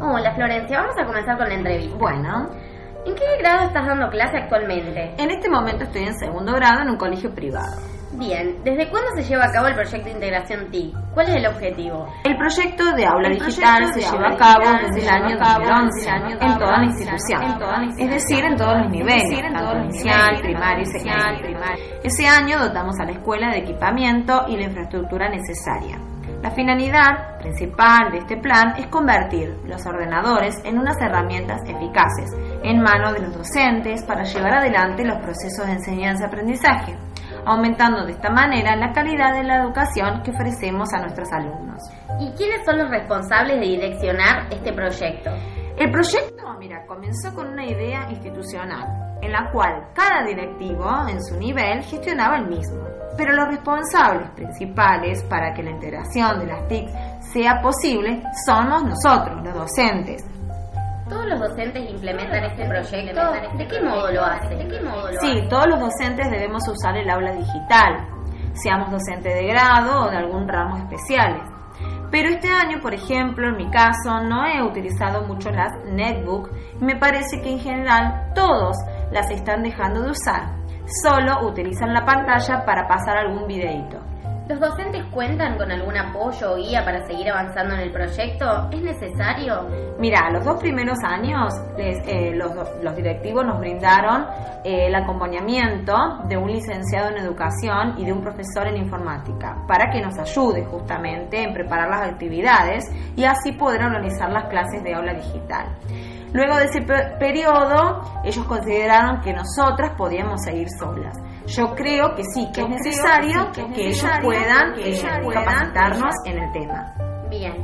Hola Florencia, vamos a comenzar con la entrevista. Bueno, ¿En qué grado estás dando clase actualmente? en este momento estoy en segundo grado en un colegio privado. Bien, ¿desde cuándo se lleva a cabo el proyecto de integración TIC? ¿Cuál es el objetivo? El proyecto de aula El digital se lleva a cabo desde el año a cabo 2011 desde el año en toda la 2011, institución, es decir, en todos los niveles, tanto inicial, primario y secundario. Ese año dotamos a la escuela de equipamiento y la infraestructura necesaria. La finalidad principal de este plan es convertir los ordenadores en unas herramientas eficaces en manos de los docentes para llevar adelante los procesos de enseñanza-aprendizaje, aumentando de esta manera la calidad de la educación que ofrecemos a nuestros alumnos. ¿Y quiénes son los responsables de direccionar este proyecto? El proyecto, mira, comenzó con una idea institucional, en la cual cada directivo en su nivel gestionaba el mismo. Pero los responsables principales para que la integración de las TIC sea posible somos nosotros, los docentes. ¿Todos los docentes implementan este proyecto? ¿De qué modo lo hacen? ¿De qué modo lo Sí, hacen? todos los docentes debemos usar el aula digital, seamos docentes de grado o de algún ramo especiales. Pero este año, por ejemplo, en mi caso, no he utilizado mucho las netbook me parece que en general todos las están dejando de usar. Solo utilizan la pantalla para pasar algún videíto. ¿Los docentes cuentan con algún apoyo o guía para seguir avanzando en el proyecto? ¿Es necesario? Mira, los dos primeros años les- eh, los, los directivos nos brindaron eh, el acompañamiento de un licenciado en educación y de un profesor en informática para que nos ayude justamente en preparar las actividades y así poder organizar las clases de aula digital. Luego de ese pe- periodo, ellos consideraron que nosotras podíamos seguir solas. Yo creo que sí, que es necesario que, ellos puedan, que eh, puedan, capacitarnos en el tema. Bien.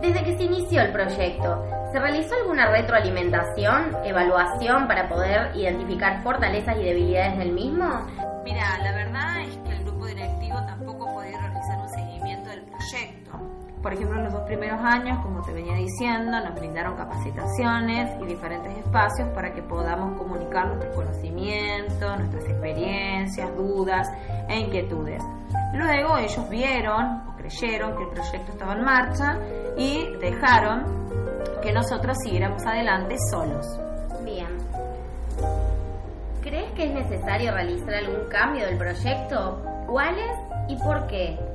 Desde que se inició el proyecto, ¿se realizó alguna retroalimentación, evaluación para poder identificar fortalezas y debilidades del mismo? Mira, la verdad es que el grupo directivo tampoco Por ejemplo, en los dos primeros años, como te venía diciendo, nos brindaron capacitaciones y diferentes espacios para que podamos comunicar nuestro conocimiento, nuestras experiencias, dudas e inquietudes. Luego ellos vieron o creyeron que el proyecto estaba en marcha y dejaron que nosotros siguiéramos adelante solos. Bien. ¿Crees que es necesario realizar algún cambio del proyecto? ¿Cuáles y por qué?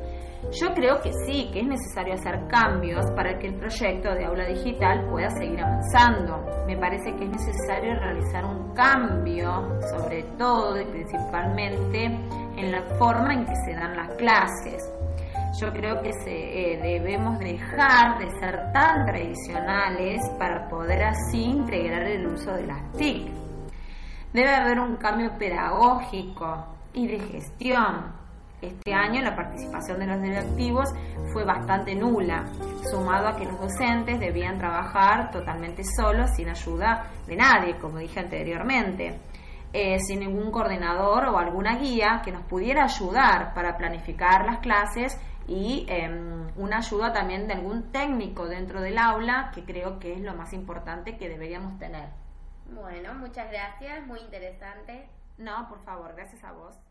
Yo creo que sí, que es necesario hacer cambios para que el proyecto de aula digital pueda seguir avanzando. Me parece que es necesario realizar un cambio, sobre todo y principalmente en la forma en que se dan las clases. Yo creo que se, eh, debemos dejar de ser tan tradicionales para poder así integrar el uso de las TIC. Debe haber un cambio pedagógico y de gestión. Este año la participación de los directivos fue bastante nula, sumado a que los docentes debían trabajar totalmente solos, sin ayuda de nadie, como dije anteriormente, eh, sin ningún coordinador o alguna guía que nos pudiera ayudar para planificar las clases y em, una ayuda también de algún técnico dentro del aula, que creo que es lo más importante que deberíamos tener. Bueno, muchas gracias, muy interesante. No, por favor, gracias a vos.